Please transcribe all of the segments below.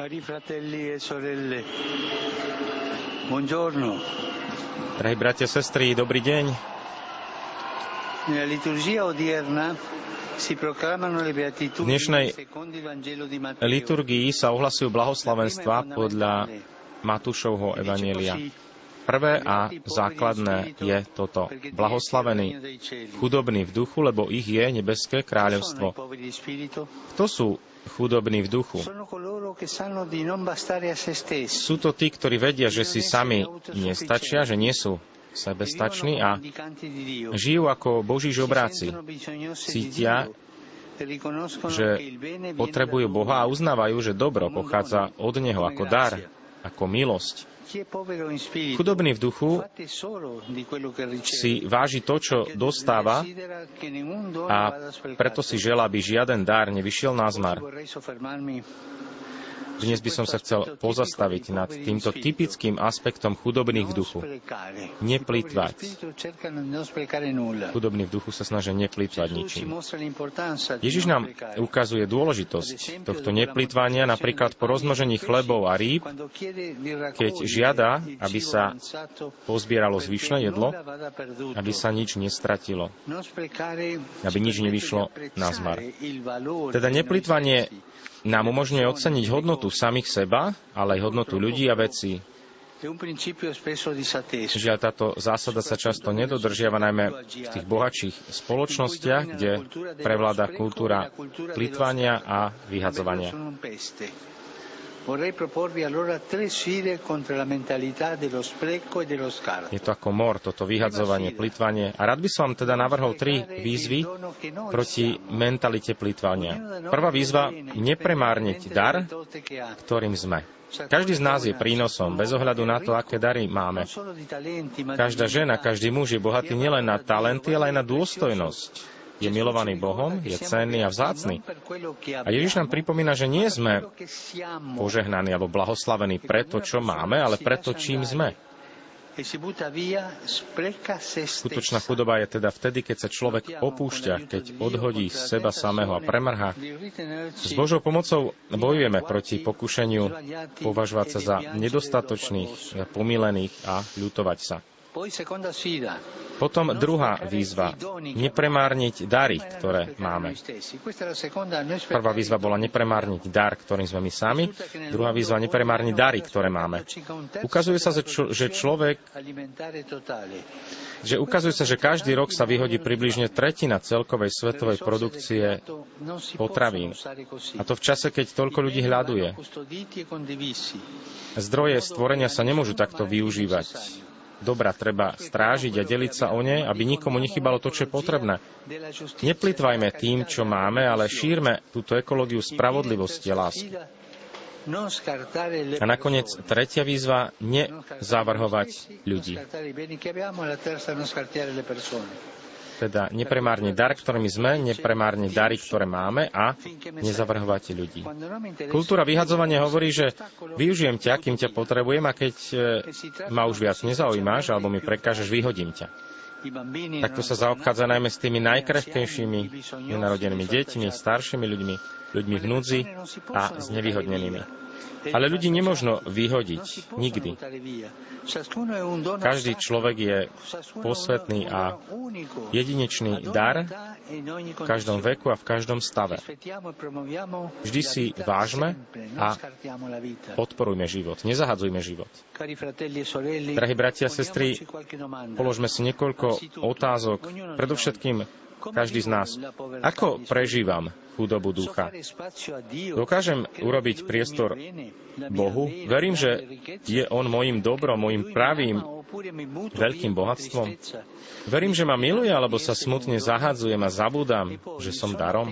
Cari fratelli e sorelle, buongiorno. Drahí bratia a sestry, dobrý deň. Nella liturgia odierna V dnešnej liturgii sa ohlasujú blahoslavenstva podľa Matúšovho Evanielia. Prvé a základné je toto. Blahoslavený chudobní v duchu, lebo ich je nebeské kráľovstvo. Kto sú chudobní v duchu? Stessi. Sú to tí, ktorí vedia, že si sami nestačia, že nie sú sebestační a žijú ako Boží žobráci. Cítia, že potrebujú Boha a uznávajú, že dobro pochádza od Neho ako dar, ako milosť. Chudobný v duchu si váži to, čo dostáva a preto si želá, aby žiaden dar nevyšiel na zmar. Dnes by som sa chcel pozastaviť nad týmto typickým aspektom chudobných v duchu. Neplýtvať. Chudobní v duchu sa snažia neplýtvať ničím. Ježiš nám ukazuje dôležitosť tohto neplýtvania napríklad po rozmnožení chlebov a rýb, keď žiada, aby sa pozbieralo zvyšné jedlo, aby sa nič nestratilo, aby nič nevyšlo na zmar. Teda neplýtvanie nám umožňuje oceniť hodnotu samých seba, ale aj hodnotu ľudí a vecí. Žiaľ, táto zásada sa často nedodržiava najmä v tých bohatších spoločnostiach, kde prevláda kultúra plýtvania a vyhadzovania. Je to ako mor, toto vyhadzovanie, plýtvanie. A rád by som vám teda navrhol tri výzvy proti mentalite plýtvania. Prvá výzva, nepremárniť dar, ktorým sme. Každý z nás je prínosom, bez ohľadu na to, aké dary máme. Každá žena, každý muž je bohatý nielen na talenty, ale aj na dôstojnosť. Je milovaný Bohom, je cenný a vzácny. A Ježiš nám pripomína, že nie sme požehnaní alebo blahoslavení pre to, čo máme, ale pre to, čím sme. Skutočná chudoba je teda vtedy, keď sa človek opúšťa, keď odhodí z seba samého a premrha. S Božou pomocou bojujeme proti pokušeniu považovať sa za nedostatočných, pomílených a ľutovať sa. Potom druhá výzva. Nepremárniť dary, ktoré máme. Prvá výzva bola nepremárniť dar, ktorým sme my sami. Druhá výzva nepremárniť dary, ktoré máme. Ukazuje sa, že človek že ukazuje sa, že každý rok sa vyhodí približne tretina celkovej svetovej produkcie potravín. A to v čase, keď toľko ľudí hľaduje. Zdroje stvorenia sa nemôžu takto využívať dobra treba strážiť a deliť sa o ne, aby nikomu nechybalo to, čo je potrebné. Neplitvajme tým, čo máme, ale šírme túto ekológiu spravodlivosti a lásky. A nakoniec tretia výzva, nezavrhovať ľudí. Teda nepremárniť dar, ktorými sme, nepremárniť dary, ktoré máme a nezavrhovať ľudí. Kultúra vyhadzovania hovorí, že využijem ťa, kým ťa potrebujem a keď ma už viac nezaujímaš alebo mi prekážeš, vyhodím ťa. Takto sa zaobchádza najmä s tými najkrehkejšími nenarodenými deťmi, staršími ľuďmi, ľuďmi v núdzi a s nevyhodnenými. Ale ľudí nemožno vyhodiť. Nikdy. Každý človek je posvetný a jedinečný dar v každom veku a v každom stave. Vždy si vážme a podporujme život. Nezahadzujme život. Drahí bratia a sestry, položme si niekoľko otázok. Predovšetkým každý z nás. Ako prežívam chudobu ducha? Dokážem urobiť priestor Bohu? Verím, že je On mojim dobrom, mojim pravým veľkým bohatstvom? Verím, že ma miluje, alebo sa smutne zahadzujem a zabudám, že som darom?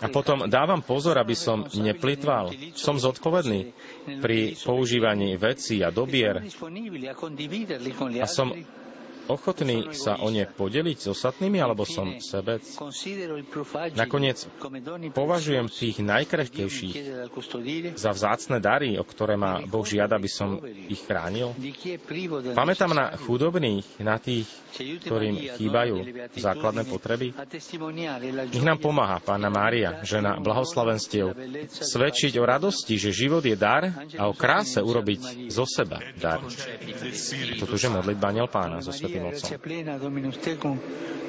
A potom dávam pozor, aby som neplitval. Som zodpovedný pri používaní vecí a dobier. A som ochotný sa o ne podeliť s ostatnými, alebo som sebec? Nakoniec považujem tých najkrehkejších za vzácne dary, o ktoré ma Boh žiada, aby som ich chránil. Pamätám na chudobných, na tých, ktorým chýbajú základné potreby. Nech nám pomáha Pána Mária, žena blahoslavenstiev, svedčiť o radosti, že život je dar a o kráse urobiť zo seba dar. Toto je modlitba Aniel Pána so Svetým Timotson. plena, Dominus tecum,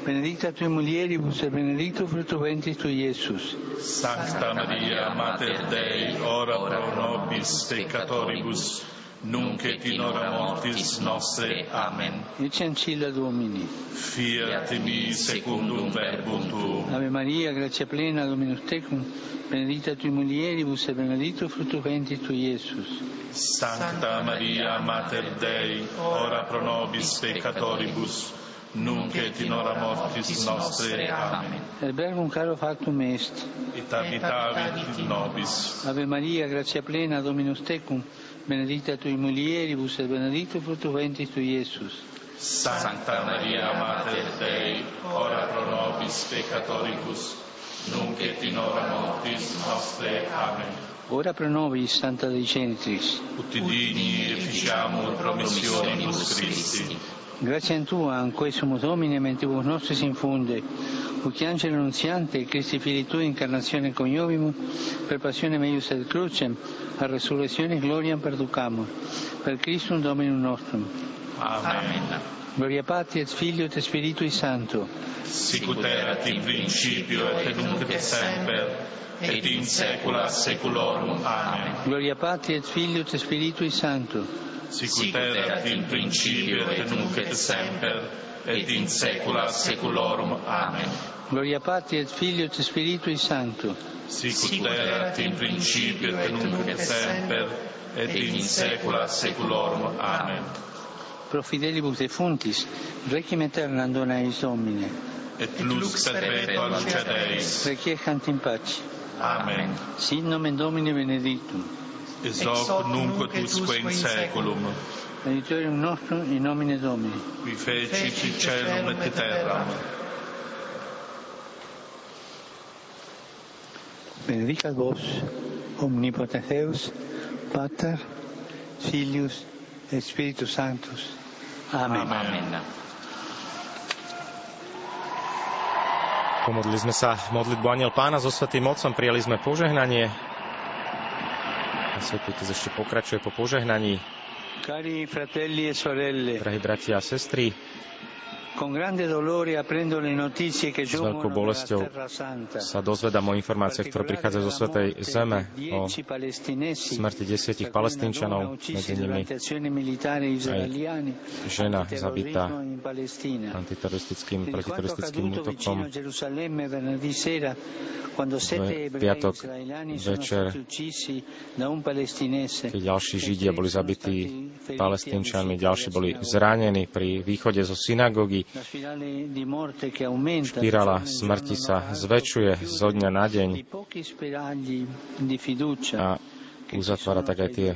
benedicta tui mulieribus et benedictus fructus ventris tui, Iesus. Sancta Maria, Mater Dei, ora pro nobis peccatoribus, nunc et in hora mortis nostre. Amen. Ecce ancilla Domini. Fiat mi secundum verbum tuum. Ave Maria, grazia plena, Dominus tecum, benedicta tui mulieribus e benedictus fructus ventris tui, Iesus. Sancta Maria, Mater Dei, ora pro nobis peccatoribus, nunc et in hora mortis nostre. Amen. Et verbum caro factum est. Et habitavit in nobis. Ave Maria, grazia plena, Dominus tecum, benedicta tui mulieribus et benedictus fructus ventris tui, Iesus. Sancta Maria, Mater Dei, ora pro nobis peccatoribus, nunc et in hora mortis nostre. Amen. Ora pro nobis, Santa Dei Genitrix. Ut digni efficiamur promissionibus Christi. Grazie a Tua, anque sumus Domine, mentibus nostris infunde, ut angelo annunziante, Tui, incarnazione coniovimus, per passione meius et crucem, a resurrezione gloriam perducamur, per Christum Dominum nostrum. Amen. Gloria Patri et Filio et Spiritui Sancto. Sicut erat in principio et nunc et semper, et in saecula saeculorum. Amen. Gloria Patri et Filio et Spiritui Sancto. Sicut erat in principio et nunc et semper, et in saecula saeculorum. Amen. Gloria Patri et Filio et Spiritui Sancto. Sicut erat in principio et nunc et semper, et in saecula saeculorum. Amen. Pro fidelibus defuntis, requiem aeternam dona eis Domine. Et lux perpetua luce Deis. Requiescant in pace. Amen. Sit nomen Domini benedictum. Ex hoc nunc et usque in saeculum, Aiutorium nostrum in nomine Domini. qui fecit celum et terram. Benedicat vos, omnipotens Deus, Pater, Filius et Spiritus Sanctus. Amen. Amen. Pomodli sme sa modlitbu Aniel Pána so Svetým Otcom, prijali sme požehnanie. Svetý ešte pokračuje po požehnaní. E sorelle, Drahí bratia a sestry, s veľkou bolesťou sa dozvedám o informáciách, ktoré prichádzajú zo Svetej Zeme, o smrti desiatich palestínčanov, medzi nimi žena zabitá antiteroristickým, protiteroristickým útokom. V piatok večer, keď ďalší Židia boli zabití palestínčanmi, ďalší boli zranení pri východe zo synagógy. Špirála smrti sa zväčšuje zo dňa na deň. a uzatvára tak aj tie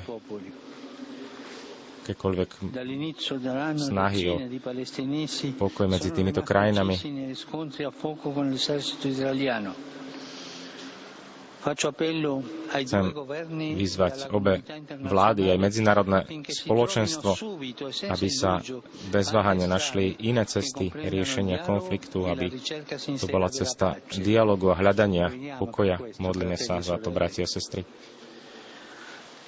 akékoľvek snahy o pokoj medzi týmito krajinami. Chcem vyzvať obe vlády aj medzinárodné spoločenstvo, aby sa bez váhania našli iné cesty riešenia konfliktu, aby to bola cesta dialogu a hľadania pokoja. Modlíme sa za to, bratia a sestry.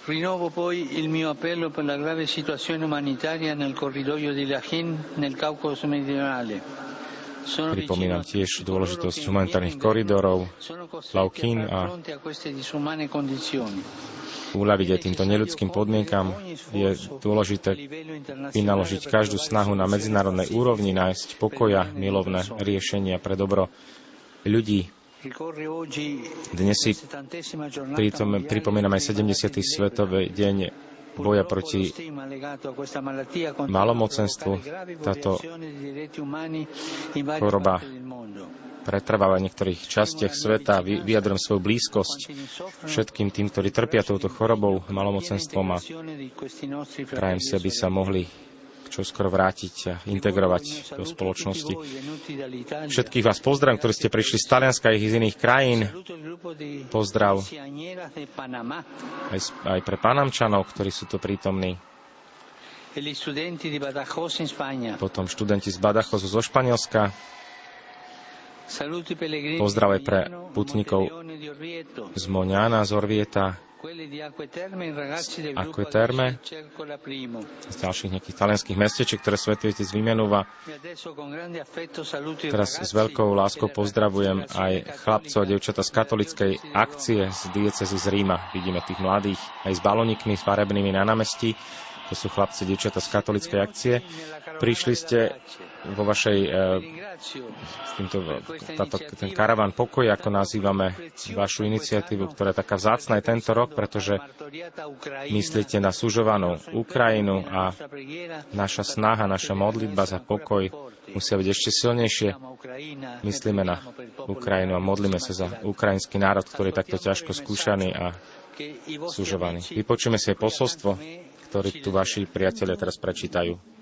Rinnovo poi il mio appello per la grave situazione umanitaria nel corridoio di Lachin nel Caucaso meridionale. Pripomínam tiež dôležitosť humanitárnych koridorov, Lauchin a uľaviť aj týmto neľudským podmienkam. Je dôležité vynaložiť každú snahu na medzinárodnej úrovni, nájsť pokoja, milovné riešenia pre dobro ľudí. Dnes si pritom, pripomíname aj 70. svetový deň boja proti malomocenstvu. Táto choroba pretrváva v niektorých častiach sveta. Vyjadrujem svoju blízkosť všetkým tým, ktorí trpia touto chorobou, malomocenstvom a prajem si, aby sa mohli čo skoro vrátiť a integrovať do spoločnosti. Všetkých vás pozdravím, ktorí ste prišli z Talianska a z iných krajín. Pozdrav aj, aj pre Panamčanov, ktorí sú tu prítomní. Potom študenti z Badajozu zo Španielska. Pozdrav aj pre putníkov z Moňána, z Orvieta, Acque Terme, z ďalších nejakých talianských mestečiek, ktoré Svetý Otec vymenúva. Teraz s veľkou láskou pozdravujem aj chlapcov a devčata z katolickej akcie z diecezy z Ríma. Vidíme tých mladých aj s balonikmi, s farebnými na námestí to sú chlapci, dievčata z katolickej akcie. Prišli ste vo vašej, e, týmto, táto, ten karavan pokoj, ako nazývame vašu iniciatívu, ktorá je taká vzácna aj tento rok, pretože myslíte na sužovanú Ukrajinu a naša snaha, naša modlitba za pokoj musia byť ešte silnejšie. Myslíme na Ukrajinu a modlíme sa za ukrajinský národ, ktorý je takto ťažko skúšaný a sužovaný. Vypočujeme si aj posolstvo ktorý tu vaši priatelia teraz prečítajú.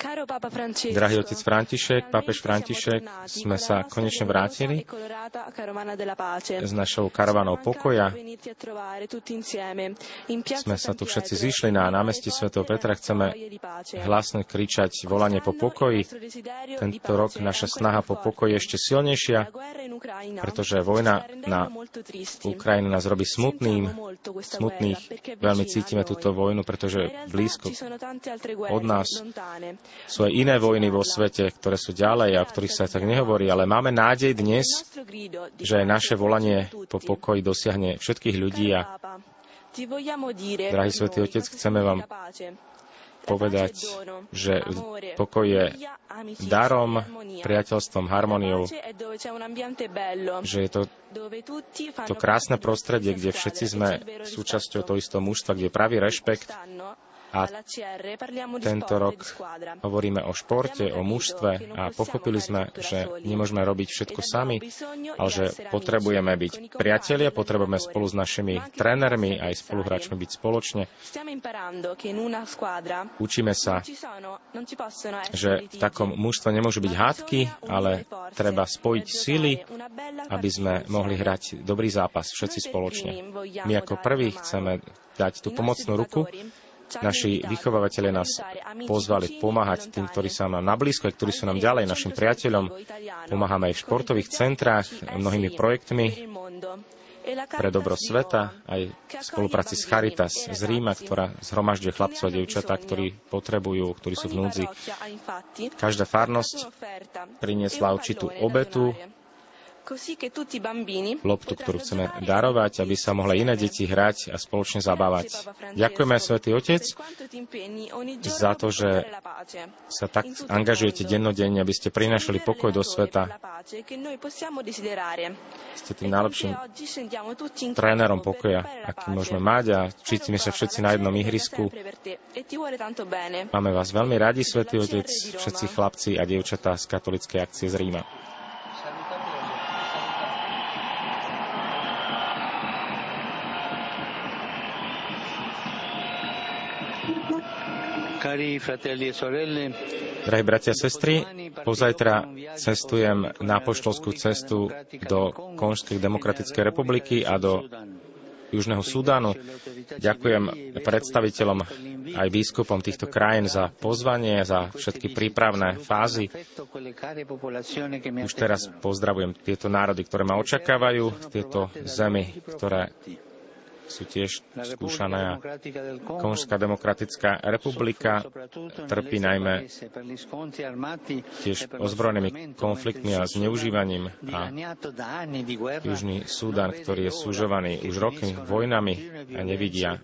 Drahý otec František, pápež František, sme sa konečne vrátili s našou karavanou pokoja. Sme sa tu všetci zišli na námestí svätého Petra. Chceme hlasne kričať volanie po pokoji. Tento rok naša snaha po pokoji je ešte silnejšia, pretože vojna na Ukrajinu nás robí smutným, smutných. Veľmi cítime túto vojnu, pretože blízko od nás sú aj iné vojny vo svete, ktoré sú ďalej a o ktorých sa tak nehovorí, ale máme nádej dnes, že naše volanie po pokoji dosiahne všetkých ľudí a Drahý Svetý Otec, chceme vám povedať, že pokoj je darom, priateľstvom, harmoniou, že je to, to krásne prostredie, kde všetci sme súčasťou toho istého mužstva, kde je pravý rešpekt a tento rok hovoríme o športe, o mužstve a pochopili sme, že nemôžeme robiť všetko sami, ale že potrebujeme byť priatelia, potrebujeme spolu s našimi trénermi aj spoluhráčmi byť spoločne. Učíme sa, že v takom mužstve nemôžu byť hádky, ale treba spojiť síly, aby sme mohli hrať dobrý zápas všetci spoločne. My ako prví chceme dať tú pomocnú ruku Naši vychovávateľe nás pozvali pomáhať tým, ktorí sa nám nablízko, ktorí sú nám ďalej, našim priateľom. Pomáhame aj v športových centrách, mnohými projektmi pre dobro sveta, aj v spolupráci s Charitas z Ríma, ktorá zhromažďuje chlapcov a devčatá, ktorí potrebujú, ktorí sú v núdzi. Každá farnosť priniesla určitú obetu, loptu, ktorú chceme darovať, aby sa mohli iné deti hrať a spoločne zabávať. Ďakujeme, Svetý Otec, za to, že sa tak angažujete dennodenne, aby ste prinašali pokoj do sveta. Ste tým najlepším trénerom pokoja, aký môžeme mať a cítime sa všetci na jednom ihrisku. Máme vás veľmi radi, Svetý Otec, všetci chlapci a dievčatá z katolickej akcie z Ríma. Drahí bratia a sestry, pozajtra cestujem na poštolskú cestu do Konžskej demokratickej republiky a do Južného Sudánu. Ďakujem predstaviteľom aj biskupom týchto krajín za pozvanie, za všetky prípravné fázy. Už teraz pozdravujem tieto národy, ktoré ma očakávajú, tieto zemi, ktoré sú tiež skúšané Konžská demokratická republika trpí najmä tiež ozbrojenými konfliktmi a zneužívaním a Južný Súdan, ktorý je súžovaný už roky vojnami a nevidia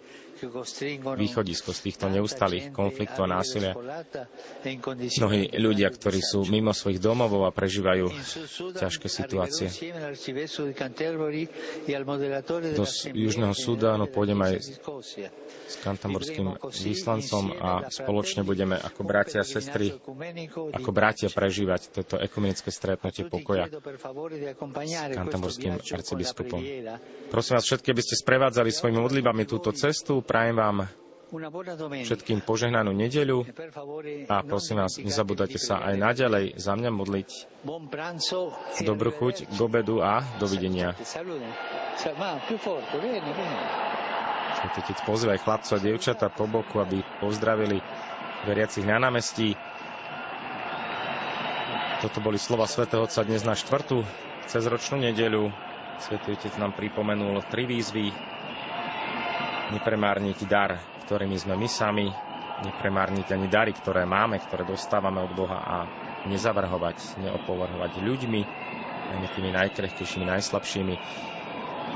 východisko z týchto neustalých konfliktov a násilia. Mnohí ľudia, ktorí sú mimo svojich domovov a prežívajú ťažké situácie. Do Južného Sudánu pôjdem aj s kantamorským vyslancom a spoločne budeme ako bratia a sestry, ako bratia prežívať toto ekumenické stretnutie pokoja s kantamorským arcibiskupom. Prosím vás všetky, aby ste sprevádzali svojimi modlitbami túto cestu. Prajem vám všetkým požehnanú nedeľu a prosím vás, nezabudajte sa aj naďalej za mňa modliť. Dobrú chuť k obedu a dovidenia. Svetý Otec pozývaj chlapcov a dievčata po boku, aby pozdravili veriacich na námestí. Toto boli slova svätého Otca dnes na štvrtú cez ročnú nedeľu. Svetý Otec nám pripomenul tri výzvy. Nepremárniť dar, ktorými sme my sami, nepremárniť ani dary, ktoré máme, ktoré dostávame od Boha a nezavrhovať, neopovrhovať ľuďmi, ani tými najkrehkejšími, najslabšími,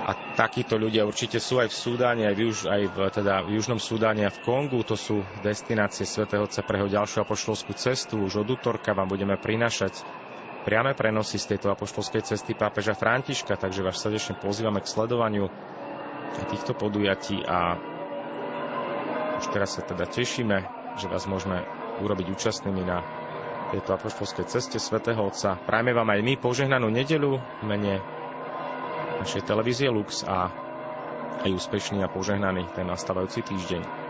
a takíto ľudia určite sú aj v Súdáne, aj v, Juž, aj v, teda v Južnom Súdáne a v Kongu. To sú destinácie svätého Otca pre jeho ďalšiu apoštolskú cestu. Už od útorka vám budeme prinašať priame prenosy z tejto apoštolskej cesty pápeža Františka, takže vás srdečne pozývame k sledovaniu týchto podujatí a už teraz sa teda tešíme, že vás môžeme urobiť účastnými na tejto apoštolskej ceste svätého Otca. Prajme vám aj my požehnanú nedelu v mene našej televízie Lux a aj úspešný a požehnaný ten nastávajúci týždeň.